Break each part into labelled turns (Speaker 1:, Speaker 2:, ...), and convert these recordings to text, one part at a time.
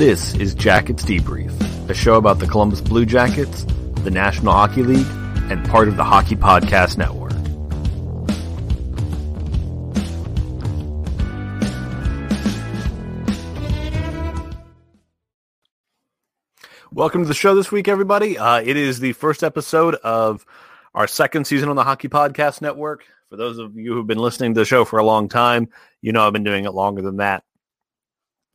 Speaker 1: This is Jackets Debrief, a show about the Columbus Blue Jackets, the National Hockey League, and part of the Hockey Podcast Network. Welcome to the show this week, everybody. Uh, it is the first episode of our second season on the Hockey Podcast Network. For those of you who've been listening to the show for a long time, you know I've been doing it longer than that.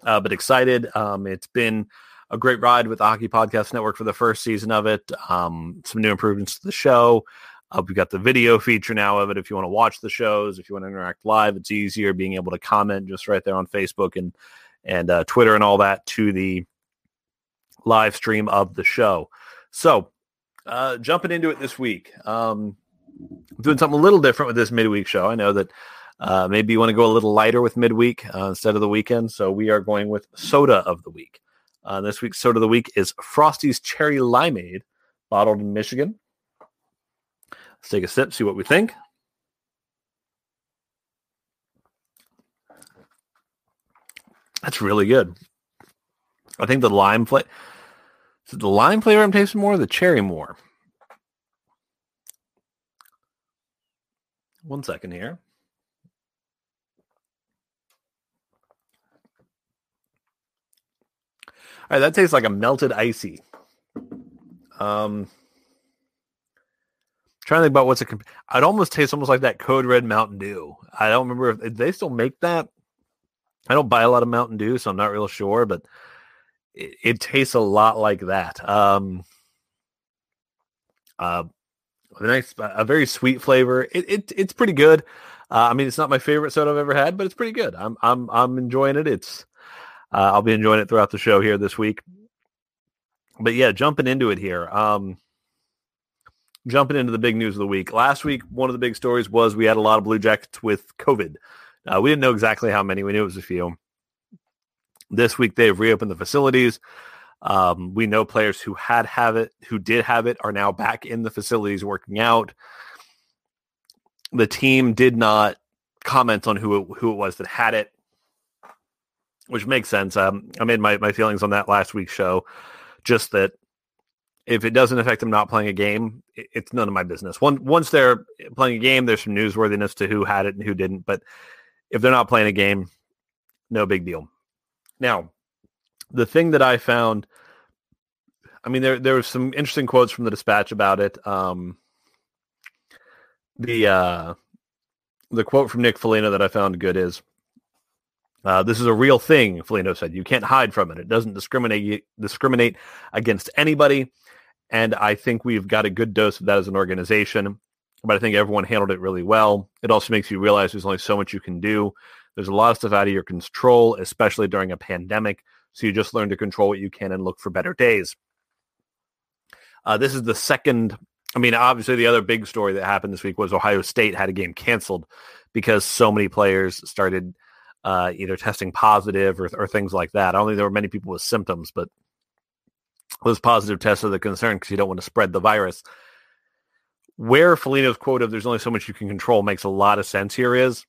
Speaker 1: Uh, but excited. Um, it's been a great ride with the Hockey Podcast Network for the first season of it. Um, some new improvements to the show. Uh, we've got the video feature now of it. If you want to watch the shows, if you want to interact live, it's easier being able to comment just right there on Facebook and and uh, Twitter and all that to the live stream of the show. So, uh, jumping into it this week, um, doing something a little different with this midweek show. I know that uh, maybe you want to go a little lighter with midweek uh, instead of the weekend. So, we are going with soda of the week. Uh, this week's soda of the week is Frosty's Cherry Limeade, bottled in Michigan. Let's take a sip, see what we think. That's really good. I think the lime flavor. The lime flavor I'm tasting more, or the cherry more? One second here. All right, that tastes like a melted icy. Um, trying to think about what's a. Comp- I'd almost taste almost like that Code Red Mountain Dew. I don't remember if, if they still make that. I don't buy a lot of Mountain Dew, so I'm not real sure, but it, it tastes a lot like that. Um, uh, a nice, a very sweet flavor. It, it it's pretty good. Uh, I mean, it's not my favorite soda I've ever had, but it's pretty good. I'm I'm I'm enjoying it. It's uh, I'll be enjoying it throughout the show here this week. But yeah, jumping into it here. Um, jumping into the big news of the week. Last week, one of the big stories was we had a lot of Blue Jackets with COVID. Uh, we didn't know exactly how many. We knew it was a few. This week, they've reopened the facilities. Um, we know players who had have it, who did have it, are now back in the facilities working out. The team did not comment on who it, who it was that had it which makes sense. Um, I made my, my feelings on that last week's show. Just that if it doesn't affect them not playing a game, it, it's none of my business. One, once they're playing a game, there's some newsworthiness to who had it and who didn't. But if they're not playing a game, no big deal. Now, the thing that I found, I mean, there there was some interesting quotes from the dispatch about it. Um, the uh, the quote from Nick Foligno that I found good is uh, this is a real thing, Foligno said. You can't hide from it. It doesn't discriminate discriminate against anybody. And I think we've got a good dose of that as an organization. But I think everyone handled it really well. It also makes you realize there's only so much you can do. There's a lot of stuff out of your control, especially during a pandemic. So you just learn to control what you can and look for better days. Uh, this is the second. I mean, obviously, the other big story that happened this week was Ohio State had a game canceled because so many players started uh, either testing positive or, or things like that. I don't think there were many people with symptoms, but those positive tests are the concern because you don't want to spread the virus. Where Foligno's quote of "there's only so much you can control" makes a lot of sense here is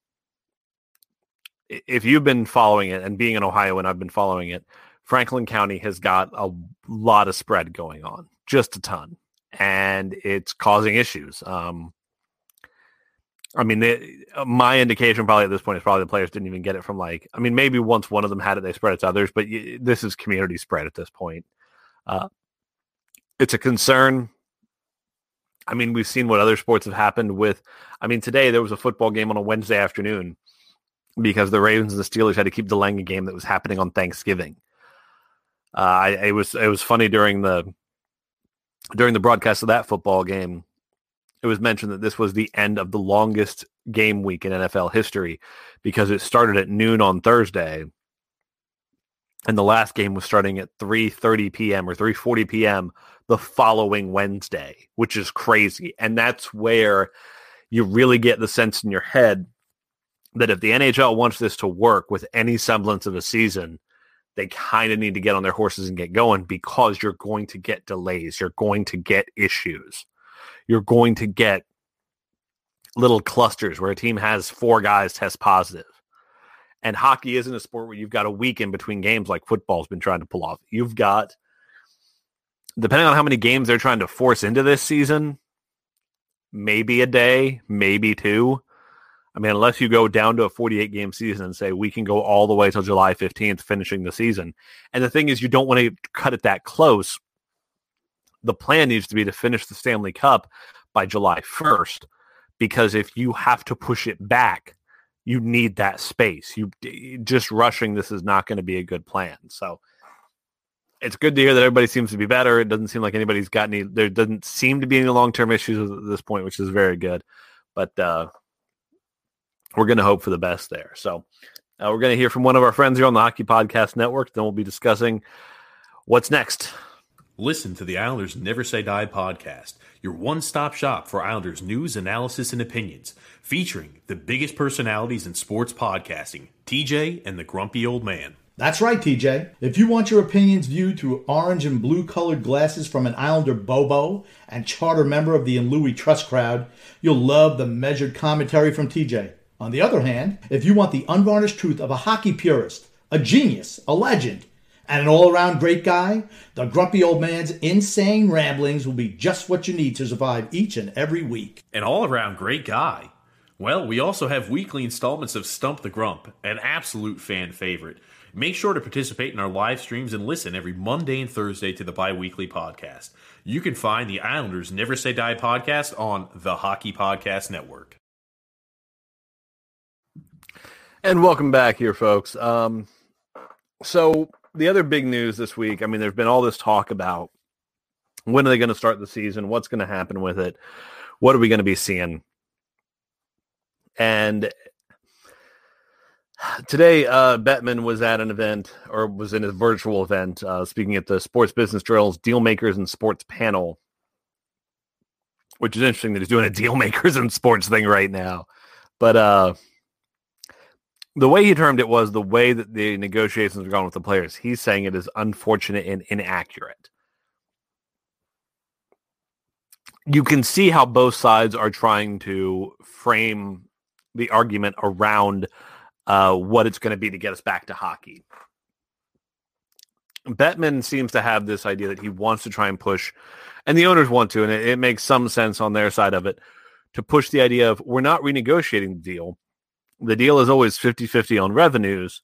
Speaker 1: if you've been following it and being in Ohio and I've been following it, Franklin County has got a lot of spread going on, just a ton, and it's causing issues. Um, I mean, they, uh, my indication probably at this point is probably the players didn't even get it from like. I mean, maybe once one of them had it, they spread it to others, but y- this is community spread at this point. Uh, it's a concern. I mean, we've seen what other sports have happened with. I mean, today there was a football game on a Wednesday afternoon because the Ravens and the Steelers had to keep delaying a game that was happening on Thanksgiving. Uh, I, it was it was funny during the during the broadcast of that football game it was mentioned that this was the end of the longest game week in NFL history because it started at noon on Thursday and the last game was starting at 3:30 p.m. or 3:40 p.m. the following Wednesday, which is crazy. And that's where you really get the sense in your head that if the NHL wants this to work with any semblance of a season, they kind of need to get on their horses and get going because you're going to get delays, you're going to get issues you're going to get little clusters where a team has four guys test positive And hockey isn't a sport where you've got a week in between games like football's been trying to pull off. You've got, depending on how many games they're trying to force into this season, maybe a day, maybe two. I mean, unless you go down to a 48 game season and say we can go all the way till July 15th, finishing the season. And the thing is, you don't want to cut it that close. The plan needs to be to finish the Stanley Cup by July 1st, because if you have to push it back, you need that space. You just rushing this is not going to be a good plan. So it's good to hear that everybody seems to be better. It doesn't seem like anybody's got any. There doesn't seem to be any long term issues at this point, which is very good. But uh, we're going to hope for the best there. So uh, we're going to hear from one of our friends here on the Hockey Podcast Network. Then we'll be discussing what's next.
Speaker 2: Listen to the Islanders Never Say Die podcast, your one stop shop for Islanders news, analysis, and opinions, featuring the biggest personalities in sports podcasting, TJ and the Grumpy Old Man.
Speaker 3: That's right, TJ. If you want your opinions viewed through orange and blue colored glasses from an Islander Bobo and charter member of the Louis Trust crowd, you'll love the measured commentary from TJ. On the other hand, if you want the unvarnished truth of a hockey purist, a genius, a legend, and an all around great guy, the grumpy old man's insane ramblings will be just what you need to survive each and every week.
Speaker 2: An all around great guy. Well, we also have weekly installments of Stump the Grump, an absolute fan favorite. Make sure to participate in our live streams and listen every Monday and Thursday to the bi weekly podcast. You can find the Islanders Never Say Die podcast on the Hockey Podcast Network.
Speaker 1: And welcome back here, folks. Um, so the other big news this week, I mean, there's been all this talk about when are they going to start the season? What's going to happen with it? What are we going to be seeing? And today, uh, Bettman was at an event or was in a virtual event uh, speaking at the Sports Business Drills Deal Makers and Sports panel, which is interesting that he's doing a Deal Makers and Sports thing right now. But uh, the way he termed it was the way that the negotiations are going with the players. He's saying it is unfortunate and inaccurate. You can see how both sides are trying to frame the argument around uh, what it's going to be to get us back to hockey. Bettman seems to have this idea that he wants to try and push, and the owners want to, and it, it makes some sense on their side of it, to push the idea of we're not renegotiating the deal the deal is always 50-50 on revenues.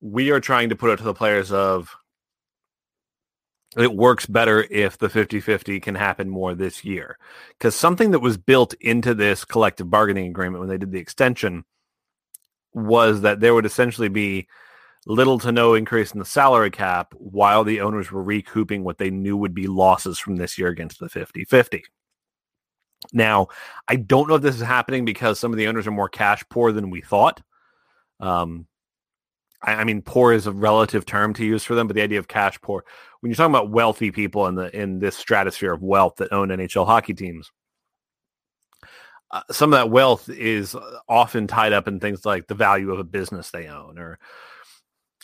Speaker 1: We are trying to put it to the players of it works better if the 50-50 can happen more this year. Because something that was built into this collective bargaining agreement when they did the extension was that there would essentially be little to no increase in the salary cap while the owners were recouping what they knew would be losses from this year against the 50-50. Now, I don't know if this is happening because some of the owners are more cash poor than we thought. Um, I, I, mean, poor is a relative term to use for them, but the idea of cash poor, when you're talking about wealthy people in the in this stratosphere of wealth that own NHL hockey teams, uh, some of that wealth is often tied up in things like the value of a business they own, or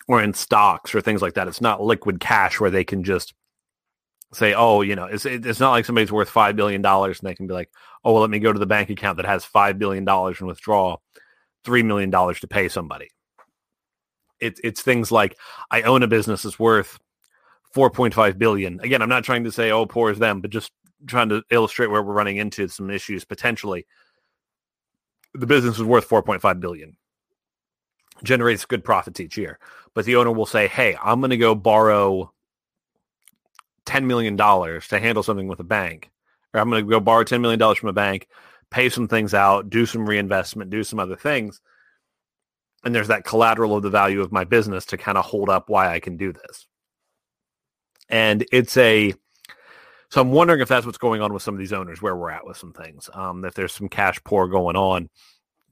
Speaker 1: or in stocks or things like that. It's not liquid cash where they can just say, oh, you know, it's it's not like somebody's worth five billion dollars and they can be like, oh, well, let me go to the bank account that has five billion dollars and withdraw three million dollars to pay somebody. It's it's things like I own a business that's worth four point five billion. Again, I'm not trying to say oh poor is them, but just trying to illustrate where we're running into some issues potentially. The business is worth 4.5 billion, generates good profits each year, but the owner will say, "Hey, I'm going to go borrow $10 million to handle something with a bank, or I'm going to go borrow $10 million from a bank, pay some things out, do some reinvestment, do some other things. And there's that collateral of the value of my business to kind of hold up why I can do this. And it's a, so I'm wondering if that's what's going on with some of these owners, where we're at with some things, um, if there's some cash poor going on.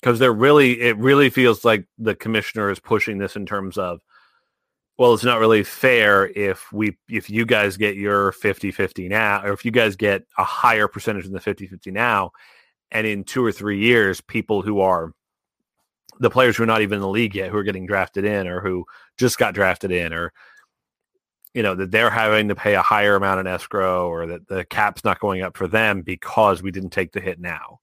Speaker 1: Because they're really, it really feels like the commissioner is pushing this in terms of, well, it's not really fair if we if you guys get your 50-50 now, or if you guys get a higher percentage than the 50-50 now, and in two or three years, people who are the players who are not even in the league yet, who are getting drafted in, or who just got drafted in, or you know that they're having to pay a higher amount in escrow, or that the cap's not going up for them because we didn't take the hit now.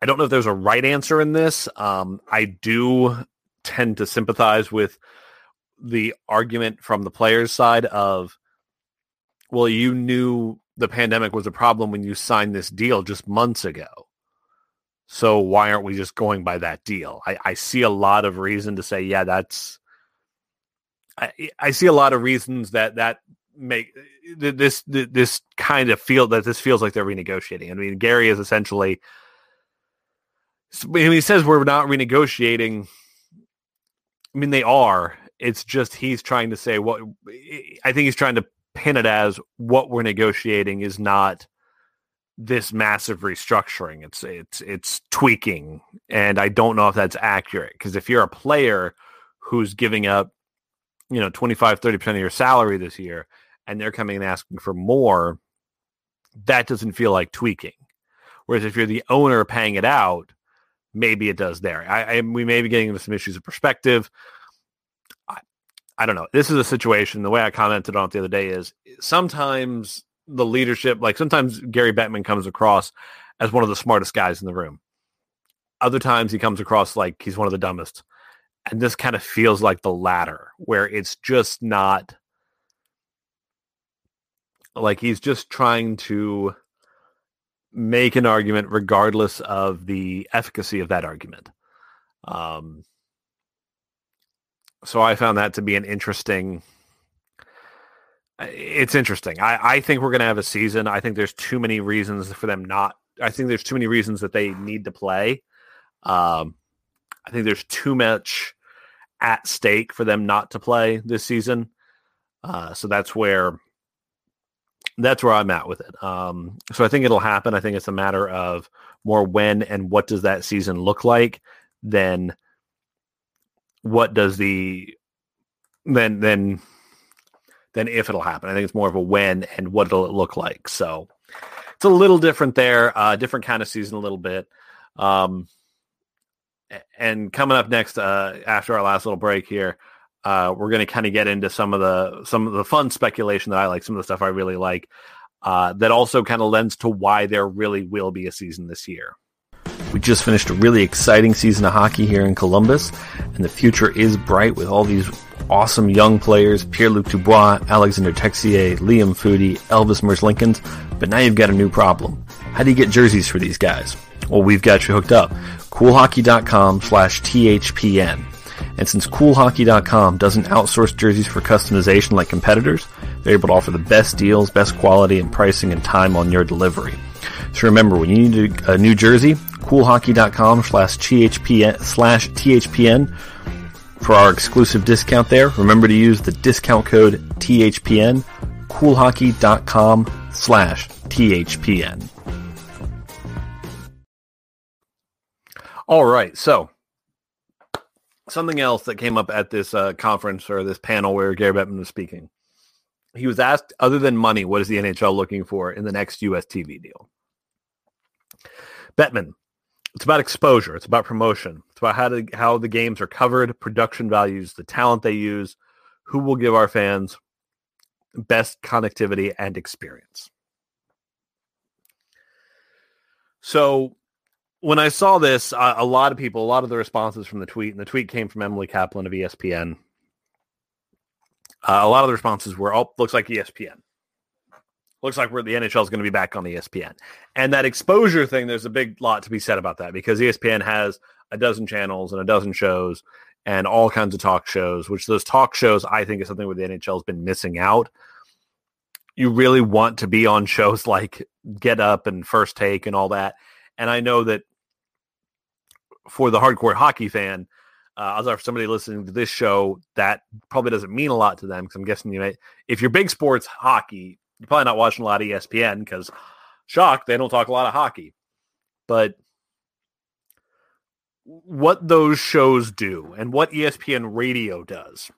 Speaker 1: I don't know if there's a right answer in this. Um, I do tend to sympathize with the argument from the players' side of, well, you knew the pandemic was a problem when you signed this deal just months ago. So why aren't we just going by that deal? I, I see a lot of reason to say, yeah, that's. I, I see a lot of reasons that that make this this kind of feel that this feels like they're renegotiating. I mean, Gary is essentially when he says we're not renegotiating. I mean, they are. It's just he's trying to say what I think he's trying to pin it as what we're negotiating is not this massive restructuring. It's it's it's tweaking, and I don't know if that's accurate because if you're a player who's giving up, you know, 25, 30 percent of your salary this year, and they're coming and asking for more, that doesn't feel like tweaking. Whereas if you're the owner paying it out, maybe it does there. I, I we may be getting into some issues of perspective. I, I don't know. This is a situation. The way I commented on it the other day is eh, sometimes the leadership, like sometimes Gary Bettman comes across as one of the smartest guys in the room. Other times he comes across like he's one of the dumbest. And this kind of feels like the latter, where it's just not like he's just trying to make an argument regardless of the efficacy of that argument. Um, so I found that to be an interesting it's interesting. I, I think we're going to have a season. I think there's too many reasons for them not. I think there's too many reasons that they need to play. Um, I think there's too much at stake for them not to play this season. Uh, so that's where that's where I'm at with it. Um, so I think it'll happen. I think it's a matter of more when and what does that season look like than what does the then then then if it'll happen. I think it's more of a when and what it'll look like. So it's a little different there, uh, different kind of season a little bit. Um, and coming up next, uh, after our last little break here, uh, we're going to kind of get into some of the some of the fun speculation that I like, some of the stuff I really like. Uh, that also kind of lends to why there really will be a season this year. We just finished a really exciting season of hockey here in Columbus, and the future is bright with all these awesome young players, Pierre-Luc Dubois, Alexander Texier, Liam Foudy, Elvis Merzlikins, but now you've got a new problem. How do you get jerseys for these guys? Well, we've got you hooked up. CoolHockey.com slash THPN. And since CoolHockey.com doesn't outsource jerseys for customization like competitors, they're able to offer the best deals, best quality, and pricing and time on your delivery. So remember, when you need a new jersey, CoolHockey.com slash THPN slash THPN for our exclusive discount there, remember to use the discount code THPN, coolhockey.com slash THPN. All right, so something else that came up at this uh, conference or this panel where Gary Bettman was speaking. He was asked, other than money, what is the NHL looking for in the next US TV deal? Bettman, it's about exposure. It's about promotion. It's about how to, how the games are covered, production values, the talent they use, who will give our fans best connectivity and experience. So when I saw this, uh, a lot of people, a lot of the responses from the tweet, and the tweet came from Emily Kaplan of ESPN. Uh, a lot of the responses were, "Oh, looks like ESPN." looks like we're the NHL is going to be back on ESPN. And that exposure thing, there's a big lot to be said about that because ESPN has a dozen channels and a dozen shows and all kinds of talk shows, which those talk shows I think is something where the NHL has been missing out. You really want to be on shows like Get Up and First Take and all that. And I know that for the hardcore hockey fan, uh, as for somebody listening to this show, that probably doesn't mean a lot to them because I'm guessing you know if you're big sports hockey, you're probably not watching a lot of ESPN because, shock, they don't talk a lot of hockey. But what those shows do and what ESPN radio does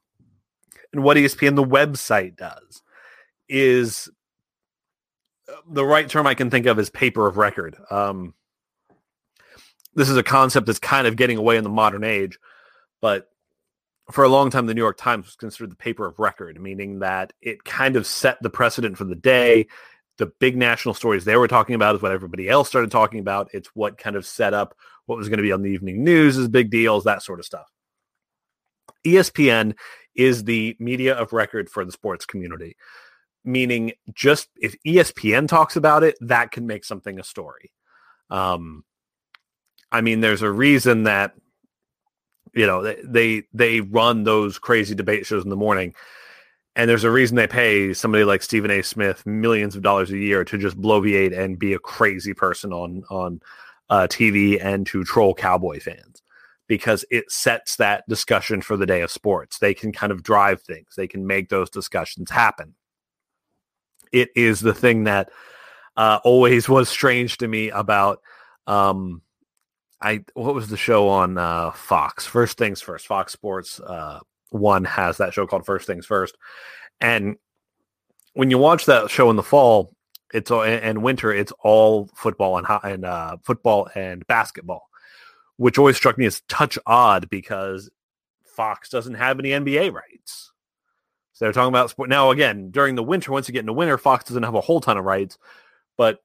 Speaker 1: and what ESPN the website does is uh, the right term I can think of is paper of record. Um, this is a concept that's kind of getting away in the modern age, but for a long time, the New York Times was considered the paper of record, meaning that it kind of set the precedent for the day. the big national stories they were talking about is what everybody else started talking about. It's what kind of set up what was going to be on the evening news as big deals, that sort of stuff. ESPN is the media of record for the sports community, meaning just if ESPN talks about it, that can make something a story. Um, I mean, there's a reason that you know they, they run those crazy debate shows in the morning and there's a reason they pay somebody like Stephen A. Smith millions of dollars a year to just bloviate and be a crazy person on on uh, TV and to troll Cowboy fans because it sets that discussion for the day of sports. They can kind of drive things. They can make those discussions happen. It is the thing that uh, always was strange to me about um, I what was the show on uh, Fox? First things first, Fox Sports. Uh, one has that show called First Things First, and when you watch that show in the fall, it's all and winter, it's all football and and uh, football and basketball, which always struck me as touch odd because Fox doesn't have any NBA rights. So they're talking about sport now. Again, during the winter, once you get into winter, Fox doesn't have a whole ton of rights, but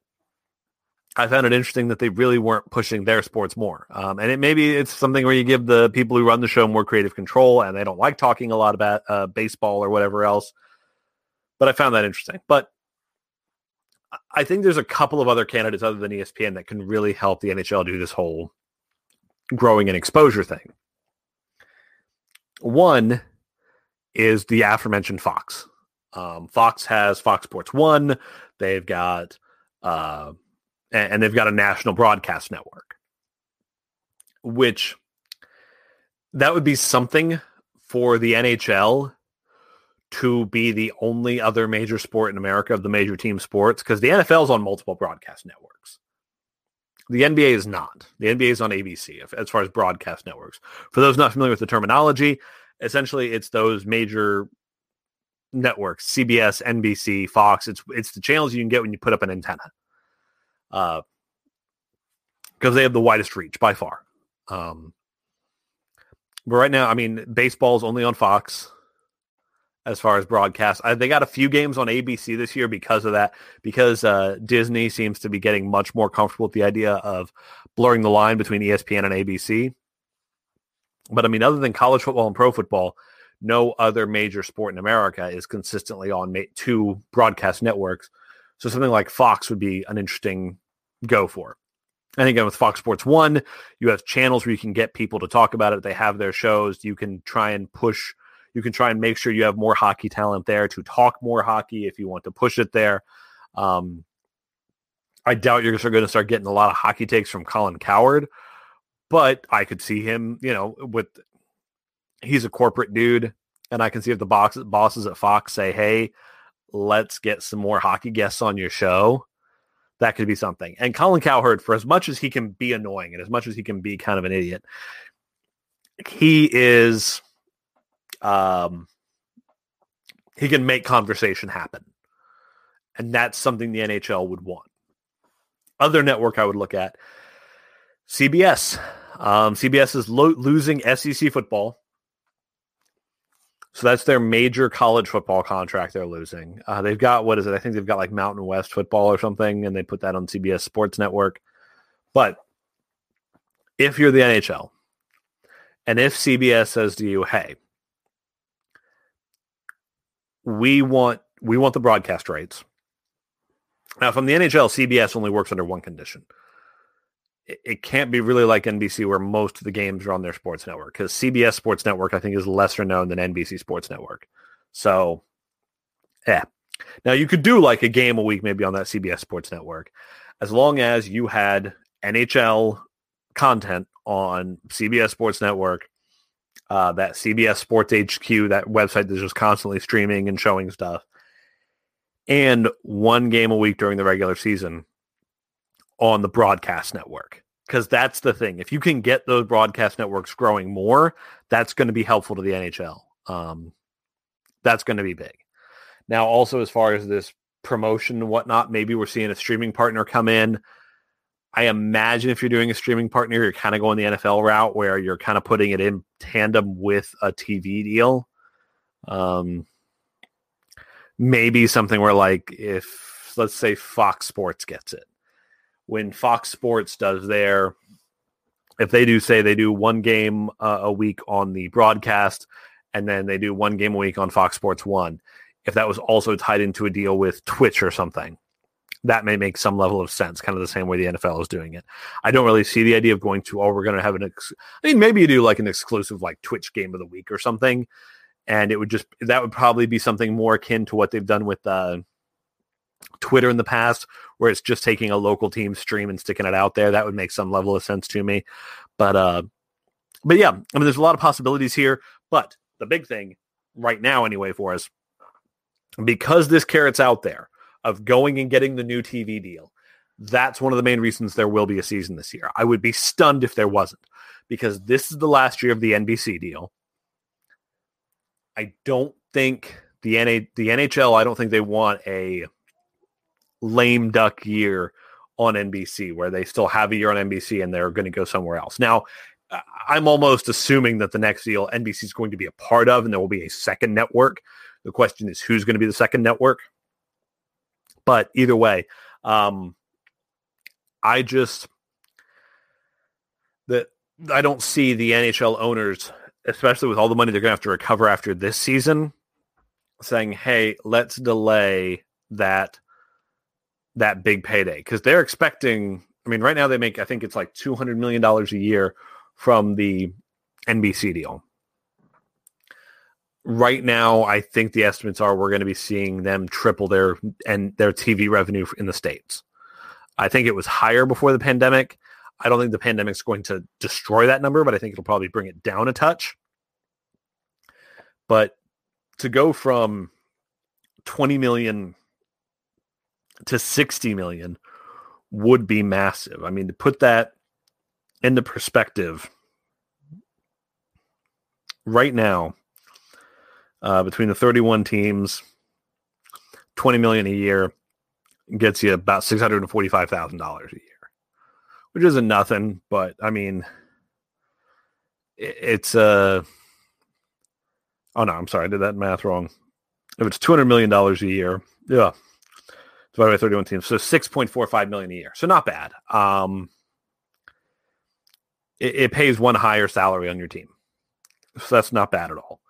Speaker 1: I found it interesting that they really weren't pushing their sports more. Um, and it maybe it's something where you give the people who run the show more creative control, and they don't like talking a lot about uh, baseball or whatever else. But I found that interesting. But I think there's a couple of other candidates other than ESPN that can really help the NHL do this whole growing and exposure thing. One is the aforementioned Fox. Um, Fox has Fox Sports One. They've got uh, and they've got a national broadcast network, which that would be something for the NHL to be the only other major sport in America of the major team sports because the NFL is on multiple broadcast networks. The NBA is not. The NBA is on ABC as far as broadcast networks. For those not familiar with the terminology, essentially it's those major networks: CBS, NBC, Fox. It's it's the channels you can get when you put up an antenna because uh, they have the widest reach by far. Um, but right now, I mean, baseball is only on Fox as far as broadcast. I, they got a few games on ABC this year because of that, because uh, Disney seems to be getting much more comfortable with the idea of blurring the line between ESPN and ABC. But I mean, other than college football and pro football, no other major sport in America is consistently on two broadcast networks. So something like Fox would be an interesting go for. And again, with Fox Sports One, you have channels where you can get people to talk about it. They have their shows. You can try and push, you can try and make sure you have more hockey talent there to talk more hockey if you want to push it there. Um, I doubt you're going to start getting a lot of hockey takes from Colin Cowherd, but I could see him, you know, with he's a corporate dude, and I can see if the bosses at Fox say, hey, let's get some more hockey guests on your show that could be something. And Colin Cowherd, for as much as he can be annoying and as much as he can be kind of an idiot, he is um he can make conversation happen. And that's something the NHL would want. Other network I would look at CBS. Um, CBS is lo- losing SEC football. So that's their major college football contract they're losing. Uh, they've got what is it? I think they've got like Mountain West football or something, and they put that on CBS Sports Network. But if you're the NHL, and if CBS says to you, "Hey, we want we want the broadcast rights," now from the NHL, CBS only works under one condition it can't be really like NBC where most of the games are on their sports network because CBS Sports Network I think is lesser known than NBC Sports Network. So, yeah. Now you could do like a game a week maybe on that CBS Sports Network, as long as you had NHL content on CBS Sports Network, uh, that CBS Sports HQ, that website that's just constantly streaming and showing stuff, and one game a week during the regular season on the broadcast network because that's the thing. If you can get those broadcast networks growing more, that's going to be helpful to the NHL. Um, that's going to be big. Now, also as far as this promotion and whatnot, maybe we're seeing a streaming partner come in. I imagine if you're doing a streaming partner, you're kind of going the NFL route where you're kind of putting it in tandem with a TV deal. Um, maybe something where like if let's say Fox Sports gets it. When Fox Sports does their, if they do say they do one game uh, a week on the broadcast, and then they do one game a week on Fox Sports One, if that was also tied into a deal with Twitch or something, that may make some level of sense, kind of the same way the NFL is doing it. I don't really see the idea of going to, oh, we're going to have an, ex- I mean, maybe you do like an exclusive like Twitch game of the week or something. And it would just, that would probably be something more akin to what they've done with uh, Twitter in the past, where it's just taking a local team stream and sticking it out there. That would make some level of sense to me. But, uh, but yeah, I mean, there's a lot of possibilities here. But the big thing right now, anyway, for us, because this carrot's out there, of going and getting the new TV deal. That's one of the main reasons there will be a season this year. I would be stunned if there wasn't because this is the last year of the NBC deal. I don't think the NA, the NHL, I don't think they want a lame duck year on NBC where they still have a year on NBC and they're going to go somewhere else. Now, I'm almost assuming that the next deal NBC is going to be a part of and there will be a second network. The question is who's going to be the second network? But either way, um, I just that I don't see the NHL owners, especially with all the money they're going to have to recover after this season, saying, "Hey, let's delay that that big payday," because they're expecting. I mean, right now they make I think it's like two hundred million dollars a year from the NBC deal right now, I think the estimates are we're going to be seeing them triple their and their TV revenue in the states. I think it was higher before the pandemic. I don't think the pandemic is going to destroy that number, but I think it'll probably bring it down a touch. But to go from 20 million to 60 million would be massive. I mean, to put that into perspective, right now, uh, between the 31 teams, 20 million a year gets you about $645,000 a year, which isn't nothing, but I mean, it's uh oh no, I'm sorry, I did that math wrong. If it's $200 million a year, yeah, divided by 31 teams, so 6.45 million a year. So not bad. Um, it, it pays one higher salary on your team. So that's not bad at all.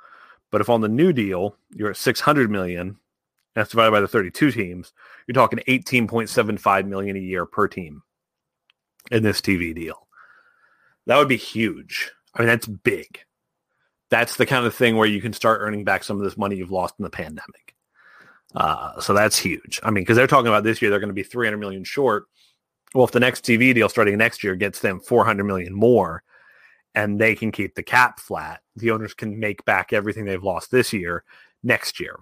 Speaker 1: But if on the new deal you're at 600 million, that's divided by the 32 teams, you're talking 18.75 million a year per team in this TV deal. That would be huge. I mean, that's big. That's the kind of thing where you can start earning back some of this money you've lost in the pandemic. Uh, so that's huge. I mean, because they're talking about this year, they're going to be 300 million short. Well, if the next TV deal starting next year gets them 400 million more, and they can keep the cap flat, the owners can make back everything they've lost this year next year,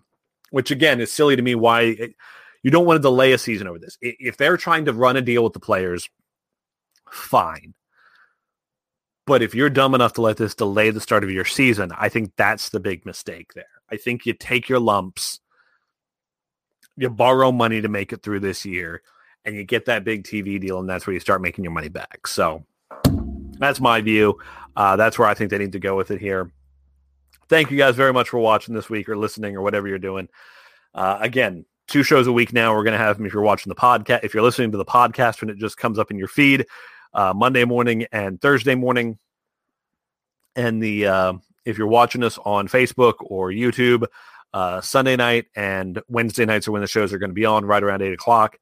Speaker 1: which again is silly to me. Why it, you don't want to delay a season over this? If they're trying to run a deal with the players, fine. But if you're dumb enough to let this delay the start of your season, I think that's the big mistake there. I think you take your lumps, you borrow money to make it through this year, and you get that big TV deal, and that's where you start making your money back. So that's my view. Uh, that's where I think they need to go with it here. Thank you guys very much for watching this week or listening or whatever you're doing. Uh, again, two shows a week now. We're going to have them if you're watching the podcast, if you're listening to the podcast when it just comes up in your feed, uh, Monday morning and Thursday morning. And the uh, if you're watching us on Facebook or YouTube, uh, Sunday night and Wednesday nights are when the shows are going to be on right around eight o'clock.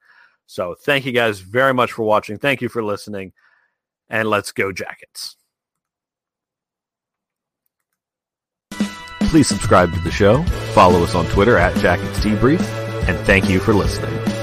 Speaker 1: So thank you guys very much for watching. Thank you for listening and let's go Jackets.
Speaker 4: Please subscribe to the show, follow us on Twitter at Jackets Debrief, and thank you for listening.